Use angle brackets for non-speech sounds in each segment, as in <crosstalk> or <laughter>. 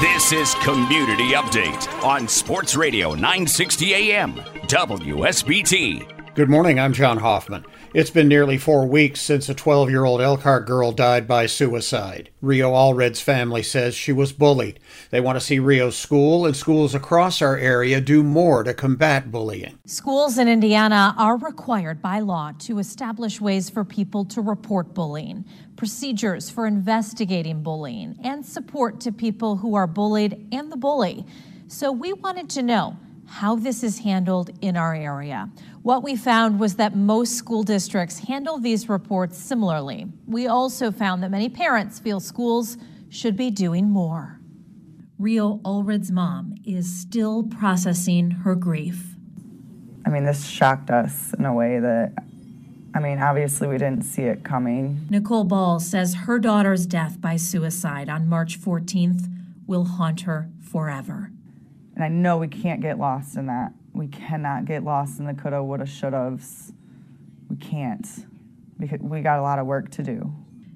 This is Community Update on Sports Radio 960 AM, WSBT. Good morning, I'm John Hoffman. It's been nearly four weeks since a 12 year old Elkhart girl died by suicide. Rio Allred's family says she was bullied. They want to see Rio's school and schools across our area do more to combat bullying. Schools in Indiana are required by law to establish ways for people to report bullying, procedures for investigating bullying, and support to people who are bullied and the bully. So we wanted to know how this is handled in our area. What we found was that most school districts handle these reports similarly. We also found that many parents feel schools should be doing more. Rio Allred's mom is still processing her grief. I mean, this shocked us in a way that, I mean, obviously we didn't see it coming. Nicole Ball says her daughter's death by suicide on March 14th will haunt her forever. And I know we can't get lost in that. We cannot get lost in the coulda, woulda, shoulda's. We can't. Because we got a lot of work to do.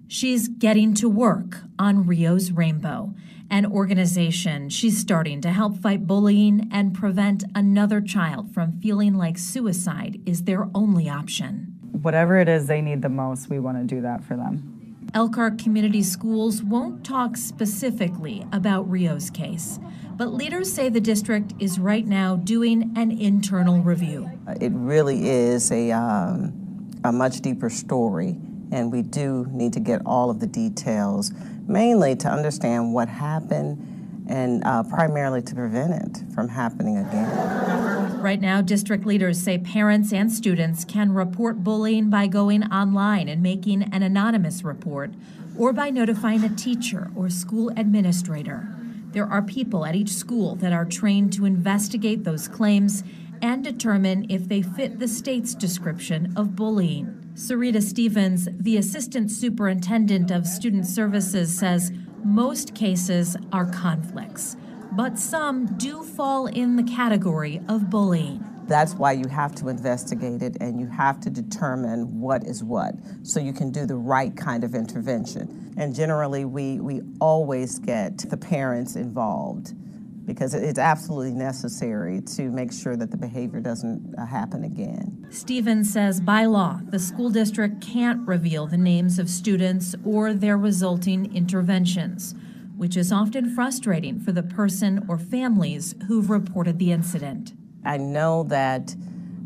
She's getting to work on Rio's Rainbow, an organization she's starting to help fight bullying and prevent another child from feeling like suicide is their only option. Whatever it is they need the most, we want to do that for them. Elkhart Community Schools won't talk specifically about Rio's case, but leaders say the district is right now doing an internal review. It really is a, um, a much deeper story, and we do need to get all of the details, mainly to understand what happened and uh, primarily to prevent it from happening again. Right now, district leaders say parents and students can report bullying by going online and making an anonymous report or by notifying a teacher or school administrator. There are people at each school that are trained to investigate those claims and determine if they fit the state's description of bullying. Sarita Stevens, the assistant superintendent of student services, says most cases are conflicts, but some do fall in the category of bullying. That's why you have to investigate it and you have to determine what is what so you can do the right kind of intervention. And generally, we, we always get the parents involved because it's absolutely necessary to make sure that the behavior doesn't uh, happen again. Stevens says by law, the school district can't reveal the names of students or their resulting interventions, which is often frustrating for the person or families who've reported the incident. I know that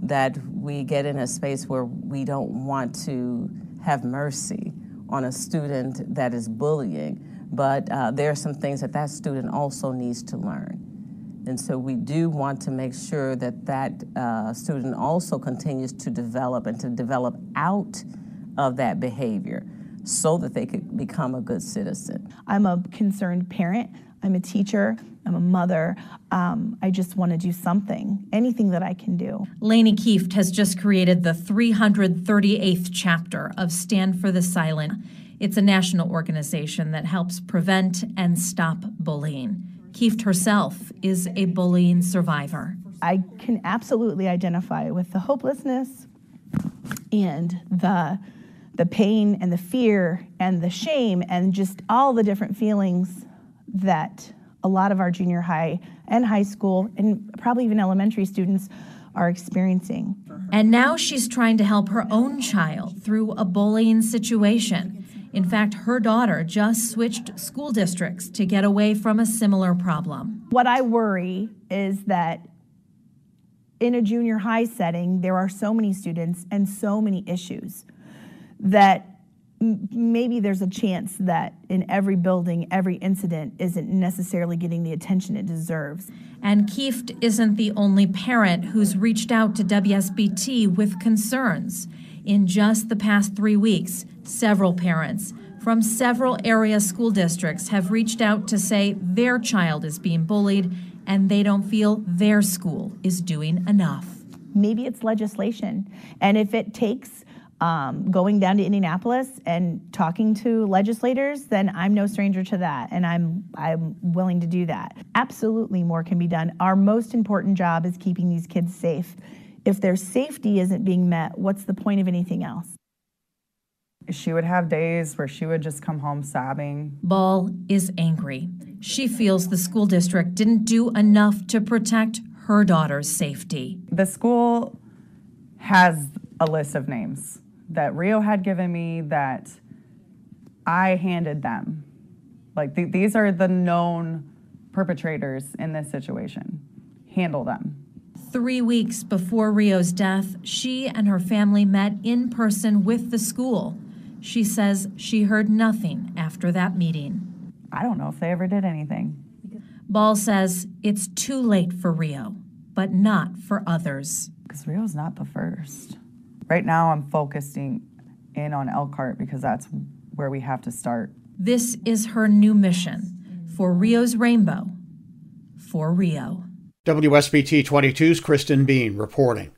that we get in a space where we don't want to have mercy on a student that is bullying, but uh, there are some things that that student also needs to learn. And so we do want to make sure that that uh, student also continues to develop and to develop out of that behavior so that they could become a good citizen. I'm a concerned parent. I'm a teacher. I'm a mother. Um, I just want to do something, anything that I can do. Lainey Kieft has just created the 338th chapter of Stand for the Silent. It's a national organization that helps prevent and stop bullying. Kieft herself is a bullying survivor. I can absolutely identify with the hopelessness and the the pain and the fear and the shame and just all the different feelings that a lot of our junior high and high school and probably even elementary students are experiencing. And now she's trying to help her own child through a bullying situation. In fact, her daughter just switched school districts to get away from a similar problem. What I worry is that in a junior high setting, there are so many students and so many issues that maybe there's a chance that in every building, every incident isn't necessarily getting the attention it deserves. And Kieft isn't the only parent who's reached out to WSBT with concerns. In just the past three weeks, several parents from several area school districts have reached out to say their child is being bullied and they don't feel their school is doing enough. Maybe it's legislation. And if it takes um, going down to Indianapolis and talking to legislators, then I'm no stranger to that, and I'm I'm willing to do that. Absolutely, more can be done. Our most important job is keeping these kids safe. If their safety isn't being met, what's the point of anything else? She would have days where she would just come home sobbing. Ball is angry. She feels the school district didn't do enough to protect her daughter's safety. The school has a list of names that Rio had given me that I handed them. Like th- these are the known perpetrators in this situation. Handle them. Three weeks before Rio's death, she and her family met in person with the school. She says she heard nothing after that meeting. I don't know if they ever did anything. Ball says it's too late for Rio, but not for others. Because Rio's not the first. Right now, I'm focusing in on Elkhart because that's where we have to start. This is her new mission for Rio's Rainbow, for Rio. WSBT 22's Kristen Bean reporting.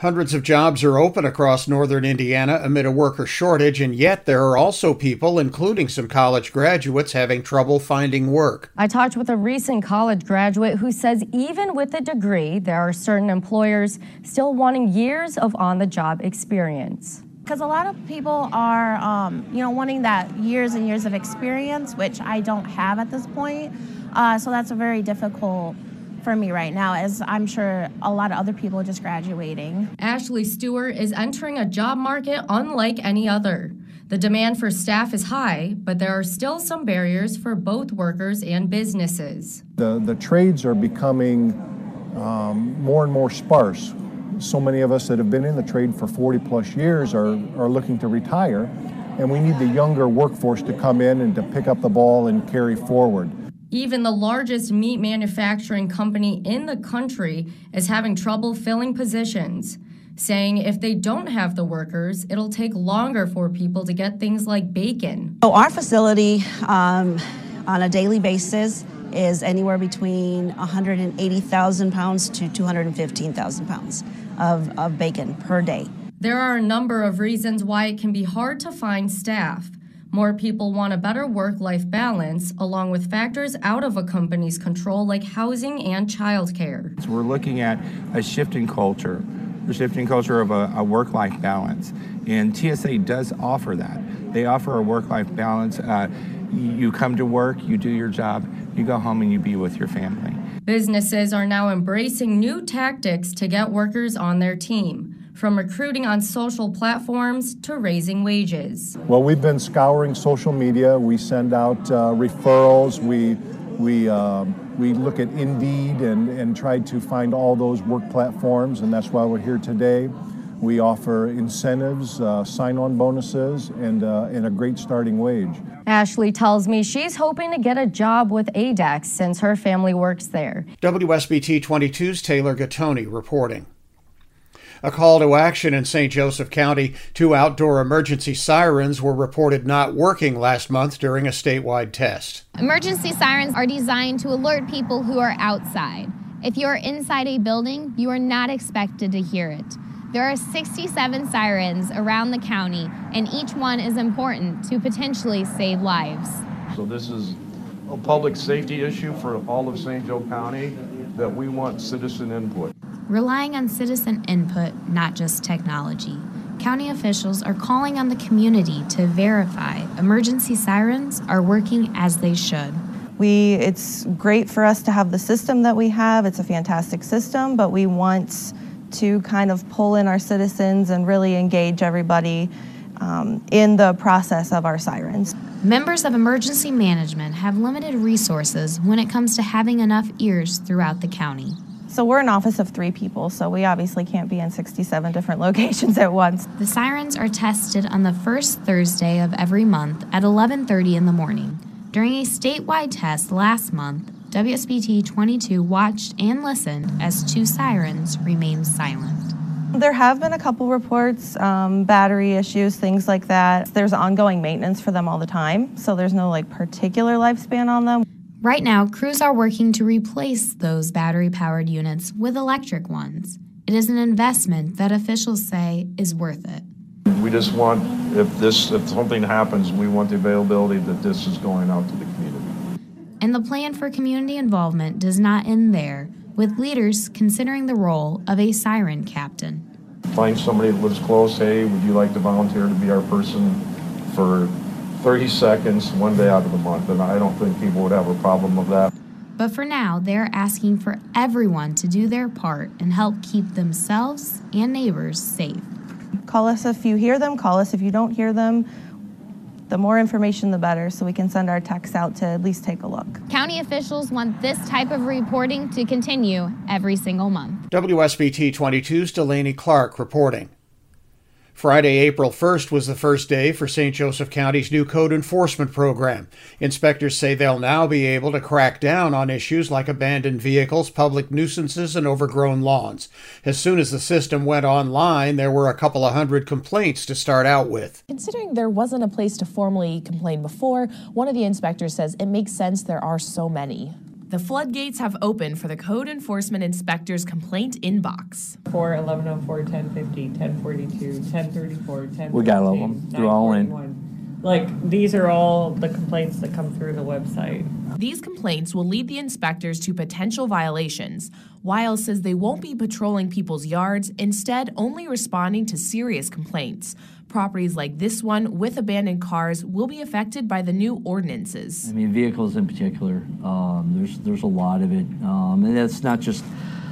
Hundreds of jobs are open across northern Indiana amid a worker shortage, and yet there are also people, including some college graduates, having trouble finding work. I talked with a recent college graduate who says even with a degree, there are certain employers still wanting years of on the job experience. Because a lot of people are, um, you know, wanting that years and years of experience, which I don't have at this point. Uh, so that's a very difficult for me right now, as I'm sure a lot of other people are just graduating. Ashley Stewart is entering a job market unlike any other. The demand for staff is high, but there are still some barriers for both workers and businesses. The, the trades are becoming um, more and more sparse. So many of us that have been in the trade for 40 plus years are, are looking to retire, and we need the younger workforce to come in and to pick up the ball and carry forward. Even the largest meat manufacturing company in the country is having trouble filling positions, saying if they don't have the workers, it'll take longer for people to get things like bacon. So, our facility um, on a daily basis is anywhere between 180,000 pounds to 215,000 pounds of, of bacon per day. There are a number of reasons why it can be hard to find staff. More people want a better work life balance, along with factors out of a company's control like housing and childcare. So we're looking at a shifting culture, a shifting culture of a, a work life balance. And TSA does offer that. They offer a work life balance. Uh, you come to work, you do your job, you go home, and you be with your family. Businesses are now embracing new tactics to get workers on their team from recruiting on social platforms to raising wages. Well, we've been scouring social media. We send out uh, referrals. We we uh, we look at Indeed and and try to find all those work platforms, and that's why we're here today. We offer incentives, uh, sign-on bonuses, and uh, and a great starting wage. Ashley tells me she's hoping to get a job with ADEX since her family works there. WSBT 22's Taylor Gattoni reporting. A call to action in St. Joseph County. Two outdoor emergency sirens were reported not working last month during a statewide test. Emergency sirens are designed to alert people who are outside. If you are inside a building, you are not expected to hear it. There are 67 sirens around the county, and each one is important to potentially save lives. So, this is a public safety issue for all of St. Joe County that we want citizen input relying on citizen input, not just technology. County officials are calling on the community to verify emergency sirens are working as they should. We it's great for us to have the system that we have. It's a fantastic system, but we want to kind of pull in our citizens and really engage everybody um, in the process of our sirens. Members of emergency management have limited resources when it comes to having enough ears throughout the county. So we're an office of three people, so we obviously can't be in 67 different <laughs> locations at once. The sirens are tested on the first Thursday of every month at 11:30 in the morning. During a statewide test last month, WSBT 22 watched and listened as two sirens remained silent. There have been a couple reports, um, battery issues, things like that. There's ongoing maintenance for them all the time, so there's no like particular lifespan on them. Right now, crews are working to replace those battery powered units with electric ones. It is an investment that officials say is worth it. We just want, if this, if something happens, we want the availability that this is going out to the community. And the plan for community involvement does not end there, with leaders considering the role of a siren captain. Find somebody that lives close, hey, would you like to volunteer to be our person for 30 seconds, one day out of the month? And I don't think people would have a problem with that. But for now, they're asking for everyone to do their part and help keep themselves and neighbors safe. Call us if you hear them, call us if you don't hear them. The more information, the better, so we can send our techs out to at least take a look. County officials want this type of reporting to continue every single month. WSBT 22's Delaney Clark reporting. Friday, April 1st was the first day for St. Joseph County's new code enforcement program. Inspectors say they'll now be able to crack down on issues like abandoned vehicles, public nuisances, and overgrown lawns. As soon as the system went online, there were a couple of hundred complaints to start out with. Considering there wasn't a place to formally complain before, one of the inspectors says it makes sense there are so many. The floodgates have opened for the code enforcement inspector's complaint inbox. 4, 1104, 1050, 1042, 1034, 10. We got all of them. They're all in. Like, these are all the complaints that come through the website. These complaints will lead the inspectors to potential violations. Weil says they won't be patrolling people's yards, instead, only responding to serious complaints. Properties like this one with abandoned cars will be affected by the new ordinances. I mean, vehicles in particular, um, there's, there's a lot of it. Um, and that's not just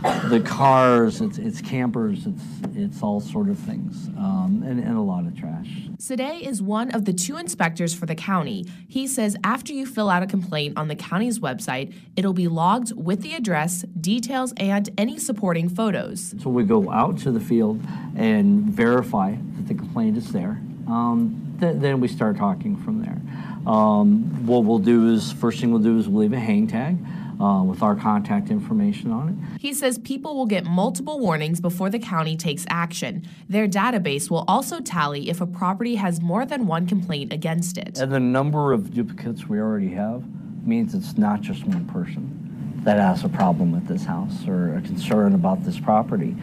the cars, it's, it's campers, it's, it's all sort of things, um, and, and a lot of trash. Sade is one of the two inspectors for the county. He says after you fill out a complaint on the county's website, it'll be logged with the address, details, and any supporting photos. So we go out to the field and verify that the complaint is there. Um, th- then we start talking from there. Um, what we'll do is, first thing we'll do is we'll leave a hang tag. Uh, with our contact information on it. He says people will get multiple warnings before the county takes action. Their database will also tally if a property has more than one complaint against it. And the number of duplicates we already have means it's not just one person that has a problem with this house or a concern about this property.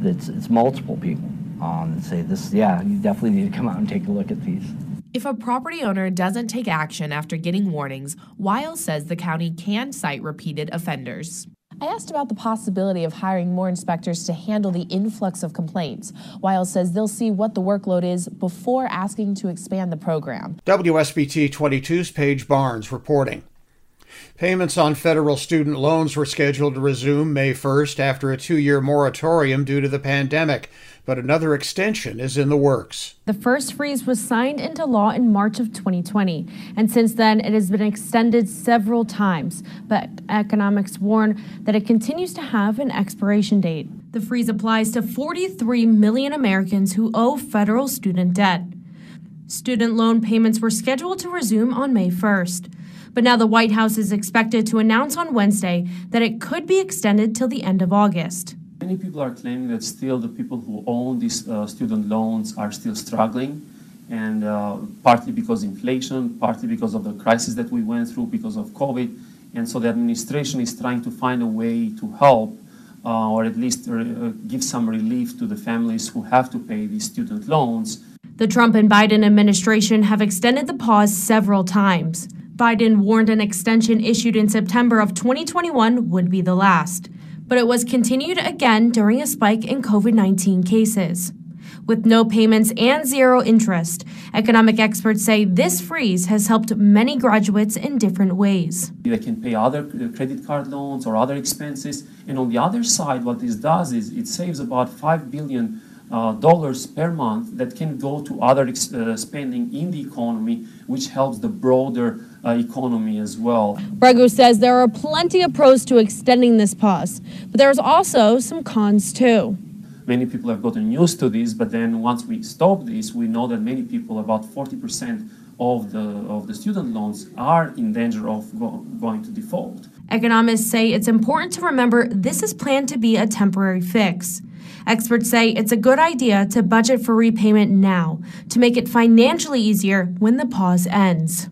It's, it's multiple people um, that say this, yeah, you definitely need to come out and take a look at these. If a property owner doesn't take action after getting warnings, Weil says the county can cite repeated offenders. I asked about the possibility of hiring more inspectors to handle the influx of complaints. Weil says they'll see what the workload is before asking to expand the program. WSBT 22's Paige Barnes reporting. Payments on federal student loans were scheduled to resume May 1st after a two year moratorium due to the pandemic, but another extension is in the works. The first freeze was signed into law in March of 2020, and since then it has been extended several times. But economics warn that it continues to have an expiration date. The freeze applies to 43 million Americans who owe federal student debt. Student loan payments were scheduled to resume on May 1st. But now the White House is expected to announce on Wednesday that it could be extended till the end of August. Many people are claiming that still the people who own these uh, student loans are still struggling, and uh, partly because inflation, partly because of the crisis that we went through because of COVID. And so the administration is trying to find a way to help uh, or at least uh, give some relief to the families who have to pay these student loans. The Trump and Biden administration have extended the pause several times. Biden warned an extension issued in September of 2021 would be the last, but it was continued again during a spike in COVID 19 cases. With no payments and zero interest, economic experts say this freeze has helped many graduates in different ways. They can pay other credit card loans or other expenses. And on the other side, what this does is it saves about 5 billion uh, dollars per month that can go to other uh, spending in the economy, which helps the broader uh, economy as well. Bregu says there are plenty of pros to extending this pause, but there's also some cons too. Many people have gotten used to this, but then once we stop this, we know that many people, about 40% of the, of the student loans, are in danger of go- going to default. Economists say it's important to remember this is planned to be a temporary fix. Experts say it's a good idea to budget for repayment now to make it financially easier when the pause ends.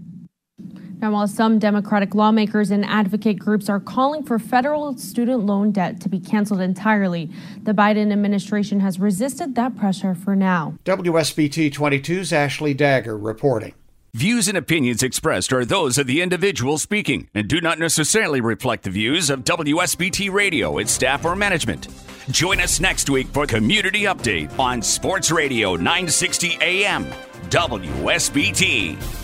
Now, while some Democratic lawmakers and advocate groups are calling for federal student loan debt to be canceled entirely, the Biden administration has resisted that pressure for now. WSBT 22's Ashley Dagger reporting. Views and opinions expressed are those of the individual speaking and do not necessarily reflect the views of WSBT Radio, its staff, or management. Join us next week for Community Update on Sports Radio 960 AM, WSBT.